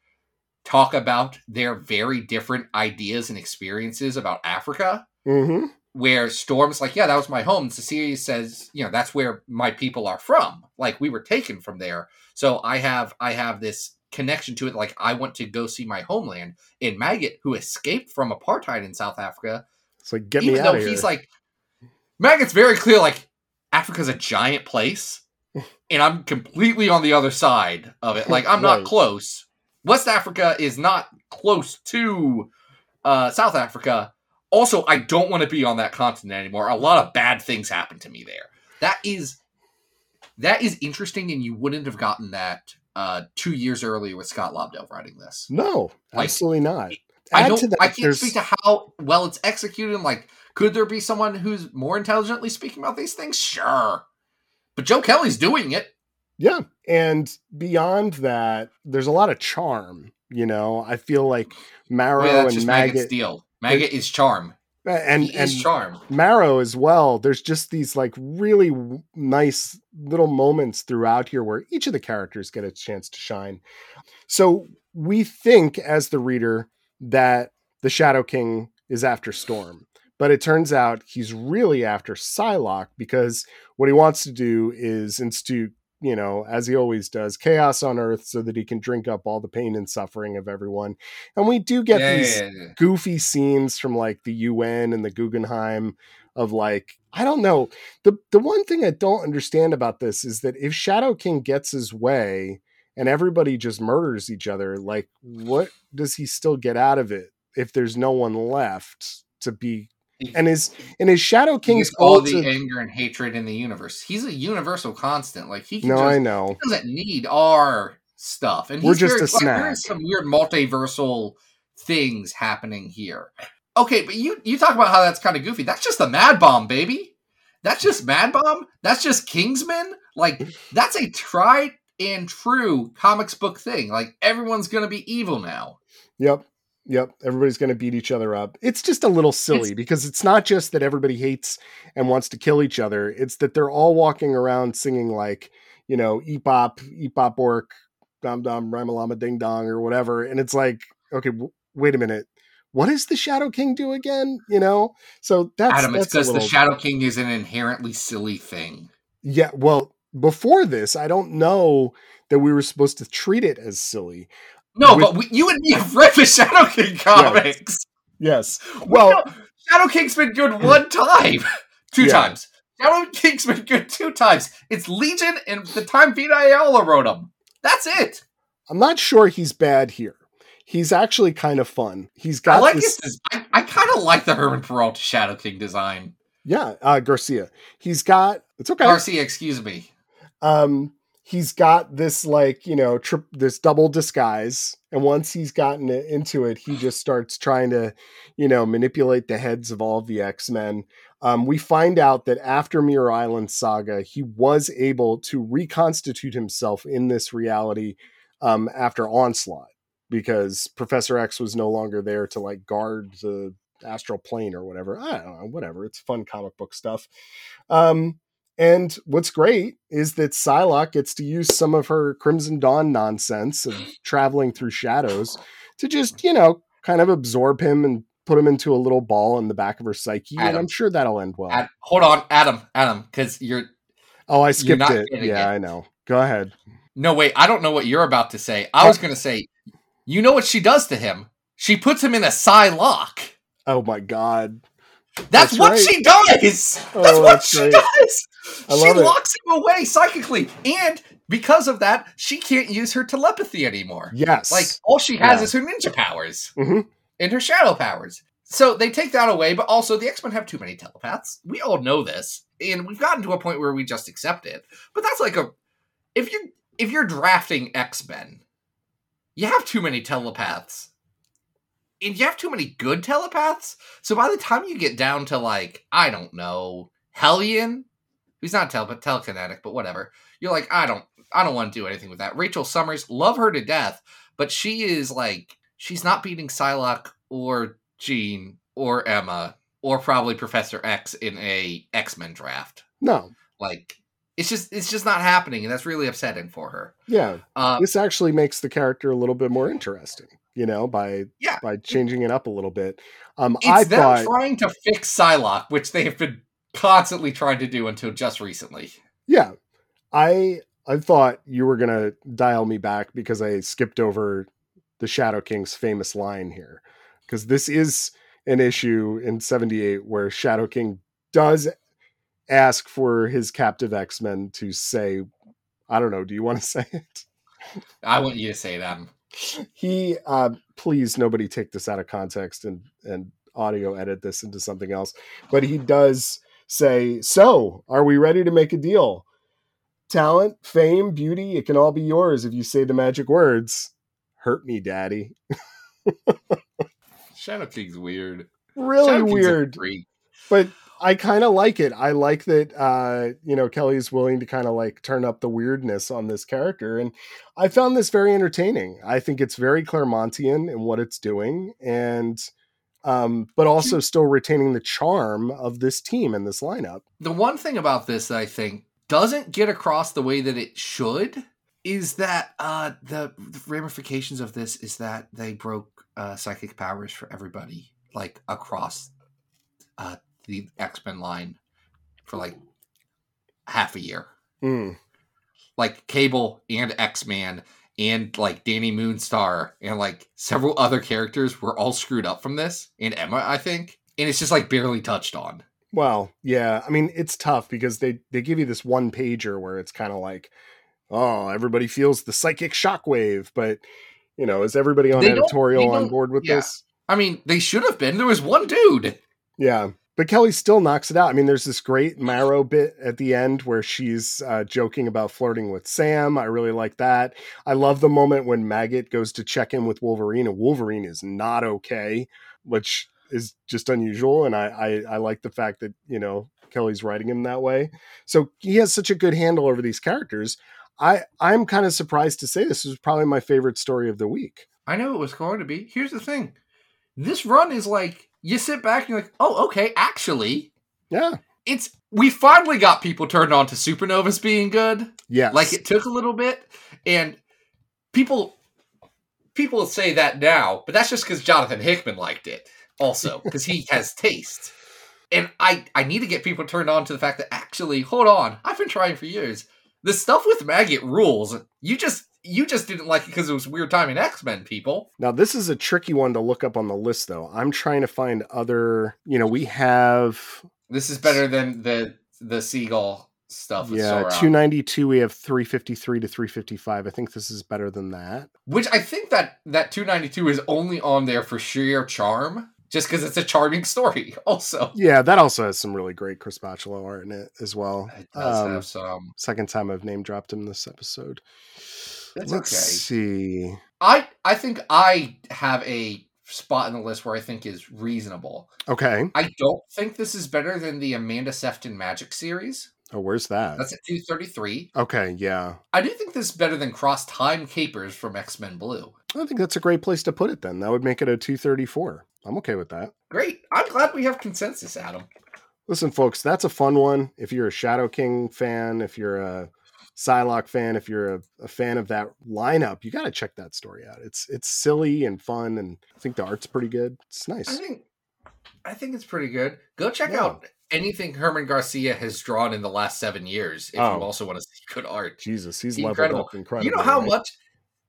talk about their very different ideas and experiences about Africa. hmm Where Storm's like, yeah, that was my home. Cecilia says, you know, that's where my people are from. Like we were taken from there. So I have I have this connection to it. Like I want to go see my homeland. And Maggot, who escaped from apartheid in South Africa, It's like get me even out though of here. he's like Maggot's very clear, like Africa's a giant place, and I'm completely on the other side of it. Like I'm not close. West Africa is not close to uh, South Africa. Also, I don't want to be on that continent anymore. A lot of bad things happen to me there. That is that is interesting, and you wouldn't have gotten that uh, two years earlier with Scott Lobdell writing this. no, Like, absolutely not. I don't. that, I can't there's- speak to how well it's executed. and, Like, could there be someone who's more intelligently speaking about these things? Sure, but Joe Kelly's doing it. Yeah. And beyond that, there's a lot of charm. You know, I feel like Marrow Well, that's and Maggot's Maggot deal. Maggot is charm. Uh, and he and is charm. Marrow as well. There's just these like really w- nice little moments throughout here where each of the characters get a chance to shine. So we think as the reader that the Shadow King is after Storm, but it turns out he's really after Psylocke because what he wants to do is institute, you know, as he always does, chaos on Earth so that he can drink up all the pain and suffering of everyone. And we do get Yeah, these yeah, yeah. goofy scenes from like the UN and the Guggenheim of like I don't know. The the one thing I don't understand about this is that if Shadow King gets his way and everybody just murders each other, like what does he still get out of it if there's no one left to be and his and his Shadow King's all the anger and hatred in the universe. He's a universal constant. Like he can No, just, I know. he doesn't need our stuff. And We're just very, a like, snack. is some weird multiversal things happening here. Okay, but you you talk about how that's kind of goofy. That's just the Mad Bomb, baby. That's just Mad Bomb. That's just Kingsman. Like that's a tried and true comics book thing. Like everyone's gonna be evil now. Yep. Yep. Everybody's going to beat each other up. It's just a little silly It's- because it's not just that everybody hates and wants to kill each other. It's that they're all walking around singing like, you know, Epop, Epop Ork, Dom Dom, Ramalama Ding Dong or whatever. And it's like, okay, w- wait a minute. What does the Shadow King do again? You know? So that's, Adam, that's a because the Shadow King is an inherently silly thing. yeah. Well, before this, I don't know that we were supposed to treat it as silly. No, With- but we, you and me have read the Shadow King comics. Yes. We Well, know Shadow King's been good one time, two Yeah. times. Shadow King's been good two times. It's Legion and the time Vita Ayala wrote them. That's it. I'm not sure he's bad here. He's actually kind of fun. He's got I like this, his. I, I kind of like the Herman Peralta Shadow King design. yeah, uh, Garcia. He's got it's okay. Garcia, excuse me. Um, he's got this like you know trip this double disguise, and once he's gotten into it, he just starts trying to, you know, manipulate the heads of all of the X Men. Um, we find out that after Muir Island saga, he was able to reconstitute himself in this reality um, after Onslaught because Professor X was no longer there to like guard the astral plane or whatever. I don't know, whatever. It's fun comic book stuff. Um, and what's great is that Psylocke gets to use some of her Crimson Dawn nonsense of traveling through shadows to just, you know, kind of absorb him and put him into a little ball in the back of her psyche. And I'm sure that'll end well. Ad- hold on, Adam. Adam, because you're. oh, I skipped it. Yeah, it. I know. Go ahead. No, wait. I don't know what you're about to say. I was oh. going to say, you know what she does to him? She puts him in a Psylocke. Oh my God. That's, That's what right. she does. Oh, That's what that's she great. does. I she love it. locks him away psychically, and because of that, she can't use her telepathy anymore. Yes. Like all she has Yeah. is her ninja powers Mhm. and her shadow powers. So they take that away, but also the X Men have too many telepaths. We all know this, and we've gotten to a point where we just accept it. But that's like a if you're if you're drafting X Men, you have too many telepaths. And you have too many good telepaths. So by the time you get down to like, I don't know, Hellion, who's not telepath, telekinetic, but whatever, you're like, I don't, I don't want to do anything with that. Rachel Summers, love her to death, but she is like, she's not beating Psylocke or Jean or Emma or probably Professor X in a X Men draft. No, Like it's just it's just not happening, and that's really upsetting for her. yeah, Uh, this actually makes the character a little bit more interesting. You know, by Yeah. by changing it up a little bit. Um, it's I them thought, trying to fix Psylocke, which they have been constantly trying to do until just recently. yeah, I I thought you were gonna dial me back because I skipped over the Shadow King's famous line here, because this is an issue in '78 where Shadow King does ask for his captive X Men to say, I don't know, do you want to say it? I want you to say them. he uh please nobody take this out of context and and audio edit this into something else but he does say so are we ready to make a deal talent fame beauty it can all be yours if you say the magic words hurt me daddy Shadow King's weird. really weird but I kind of like it. I like that uh, you know Kelly's willing to kind of like turn up the weirdness on this character, and I found this very entertaining. I think it's very Claremontian in what it's doing, and um, but also still retaining the charm of this team and this lineup. The one thing about this that I think doesn't get across the way that it should is that uh, the, the ramifications of this is that they broke uh, psychic powers for everybody, like across uh, the X Men line for like half a year. Mm, Like Cable and X Man and like Danny Moonstar and like several other characters were all screwed up from this, and Emma, I think. And it's just like barely touched on. Well, yeah, I mean it's tough because they they give you this one pager where it's kind of like, oh, everybody feels the psychic shockwave, but you know, is everybody on They editorial on board with yeah. this? I mean, they should have been. There was one dude. Yeah. But Kelly still knocks it out. I mean, there's this great Marrow bit at the end where she's uh, joking about flirting with Sam. I really like that. I love the moment when Maggot goes to check in with Wolverine and Wolverine is not okay, which is just unusual. And I, I, I like the fact that, you know, Kelly's writing him that way. So he has such a good handle over these characters. I, I'm kind of surprised to say this is probably my favorite story of the week. I knew it was going to be. Here's the thing this run is like, you sit back and you're like, oh, okay, actually, Yeah. it's. We finally got people turned on to supernovas being good. Yes. Like it took a little bit, and people people say that now, but that's just because Jonathan Hickman liked it, also because he has taste. And I I need to get people turned on to the fact that actually, hold on, I've been trying for years. The stuff with Maggot rules. You just you just didn't like it because it was weird timing X Men people. Now, this is a tricky one to look up on the list, though. I'm trying to find other, you know, we have, This is better than the the Seagle stuff. With yeah, 292, we have 353 to 355. I think this is better than that. Which I think that that 292 is only on there for sheer charm, just because it's a charming story. Also, Yeah, that also has some really great Chris Bachalo art in it as well. it does Um, have some. Second time I've name dropped him this episode. That's Let's okay. see. I I think I have a spot in the list where I think is reasonable. Okay. I don't think this is better than the Amanda Sefton Magic series. Oh, where's that? That's at 233. Okay, yeah. I do think this is better than Cross Time Capers from X Men Blue. I think that's a great place to put it then. That would make it a 234. I'm okay with that. Great. I'm glad we have consensus, Adam. Listen, folks, that's a fun one. If you're a Shadow King fan, if you're a Psylocke fan, if you're a, a fan of that lineup, you got to check that story out. It's it's silly and fun, and I think the art's pretty good. It's nice. I think I think it's pretty good. Go check Yeah. out anything Herman Garcia has drawn in the last seven years if Oh. you also want to see good art. Jesus, he's incredible. up incredibly. you know how right? much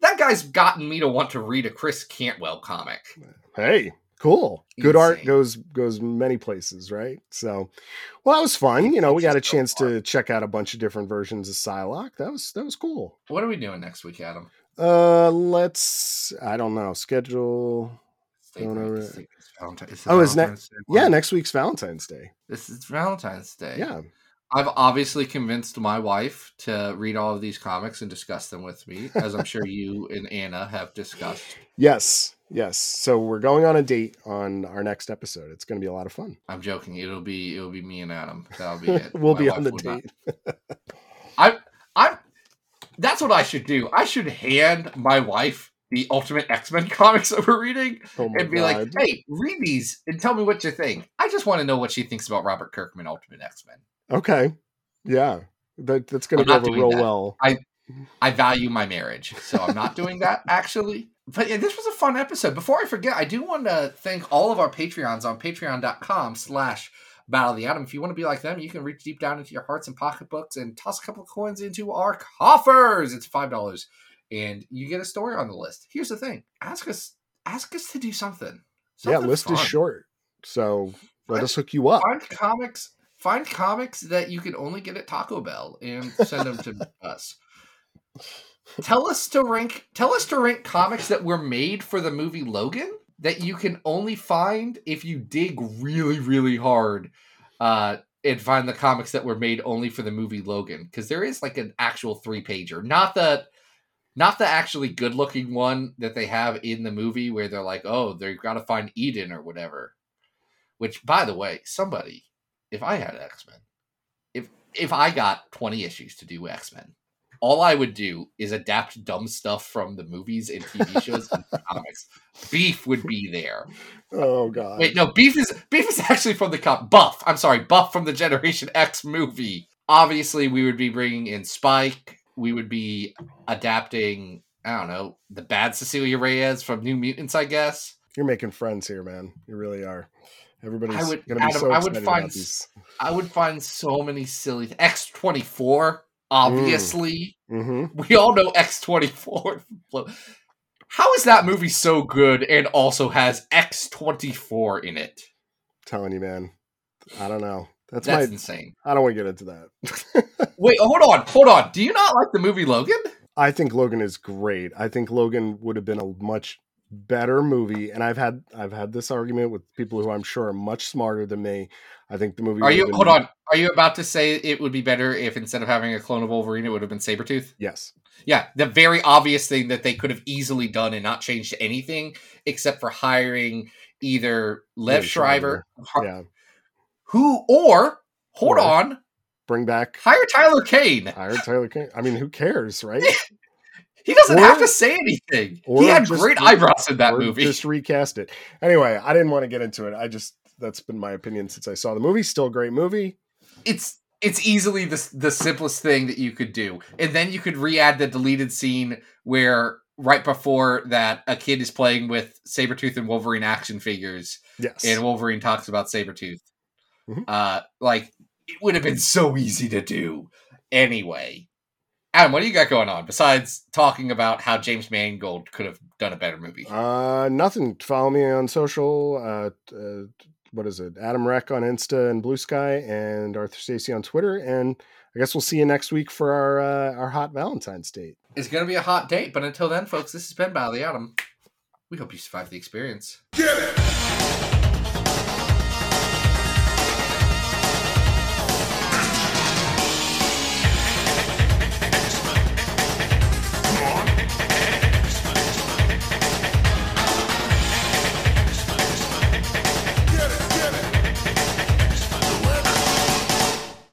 that guy's gotten me to want to read a Chris Cantwell comic. Hey, cool. Good art goes goes many places, right? So, well, that was fun. You know, we got a chance to check out a bunch of different versions of Psylocke. That was that was cool. What are we doing next week, Adam? Uh, let's. I don't know. Schedule. Don't know, it's- it's Valentine- it's Oh, Valentine's Day Yeah, next week's Valentine's Day. This is Valentine's Day. Yeah. I've obviously convinced my wife to read all of these comics and discuss them with me, as I'm sure you and Anna have discussed. Yes, yes. So we're going on a date on our next episode. It's going to be a lot of fun. I'm joking. It'll be it'll be me and Adam. That'll be it. we'll My be on the date. I'm I'm that's what I should do. I should hand my wife the Ultimate X Men comics that we're reading Oh and be god. like, "Hey, read these and tell me what you think." I just want to know what she thinks about Robert Kirkman Ultimate X Men. okay. Yeah. That that's gonna go not over real that. well. I, I value my marriage, so I'm not doing that actually. But yeah, this was a fun episode. Before I forget, I do want to thank all of our Patreons on patreon.com slash Battle of the Atom. If you want to be like them, you can reach deep down into your hearts and pocketbooks and toss a couple of coins into our coffers. It's five dollars. And you get a story on the list. Here's the thing. Ask us ask us to do something. yeah, Something list is short. So let Find- us hook you up. Find comics find comics that you can only get at Taco Bell and send them to us. Tell us to rank tell us to rank comics that were made for the movie Logan that you can only find if you dig really, really hard uh and find the comics that were made only for the movie Logan. Because there is like an actual three pager. Not the not the actually good looking one that they have in the movie where they're like, oh, they've got to find Eden or whatever. Which, by the way, somebody, if I had X Men, if if I got twenty issues to do X Men, all I would do is adapt dumb stuff from the movies and TV shows and comics. Beef would be there. Oh god. Wait, no, Beef is Beef is actually from the cop Buff. I'm sorry, Buff from the Generation X movie. Obviously, we would be bringing in Spike. We would be adapting. I don't know the bad Cecilia Reyes from New Mutants. I guess. You're making friends here, man. You really are. Everybody's I would- gonna be Adam, so I would excited find about these. I would find so many silly X twenty four. Obviously, Mm-hmm. we all know X twenty four. How is that movie so good and also has X twenty four in it? Telling you, man. I don't know. That's, That's my. insane. I don't want to get into that. Wait, hold on, hold on. Do you not like the movie Logan? I think Logan is great. I think Logan would have been a much better movie, and I've had I've had this argument with people who I'm sure are much smarter than me. I think the movie. Are you hold on? Are you about to say it would be better if instead of having a clone of Wolverine, it would have been Sabretooth? Yes. Yeah, the very obvious thing that they could have easily done and not changed anything except for hiring either Lev Liev Schreiber, Yeah. who or hold Or- on, Bring back. hire Tyler Kane. Hire Tyler King. I mean, who cares, right? He doesn't Or- have to say anything. He had great re- eyebrows in that movie. Just recast it. Anyway, I didn't want to get into it. I just that's been my opinion since I saw the movie. Still a great movie. it's it's easily the the simplest thing that you could do, and then you could re-add the deleted scene where right before that a kid is playing with Sabretooth and Wolverine action figures, Yes. and Wolverine talks about Sabretooth. Mhm. Uh, like it would have been so easy to do anyway. Adam, what do you got going on besides talking about how James Mangold could have done a better movie? Uh, nothing. Follow me on social. Uh, uh, what is it? Adam Reck on Insta and Blue Sky, and Arthur Stacy on Twitter. And I guess we'll see you next week for our uh, our hot Valentine's date. It's gonna be a hot date, but until then, folks, this has been Battle of the Atom. We hope you survive the experience. Get it!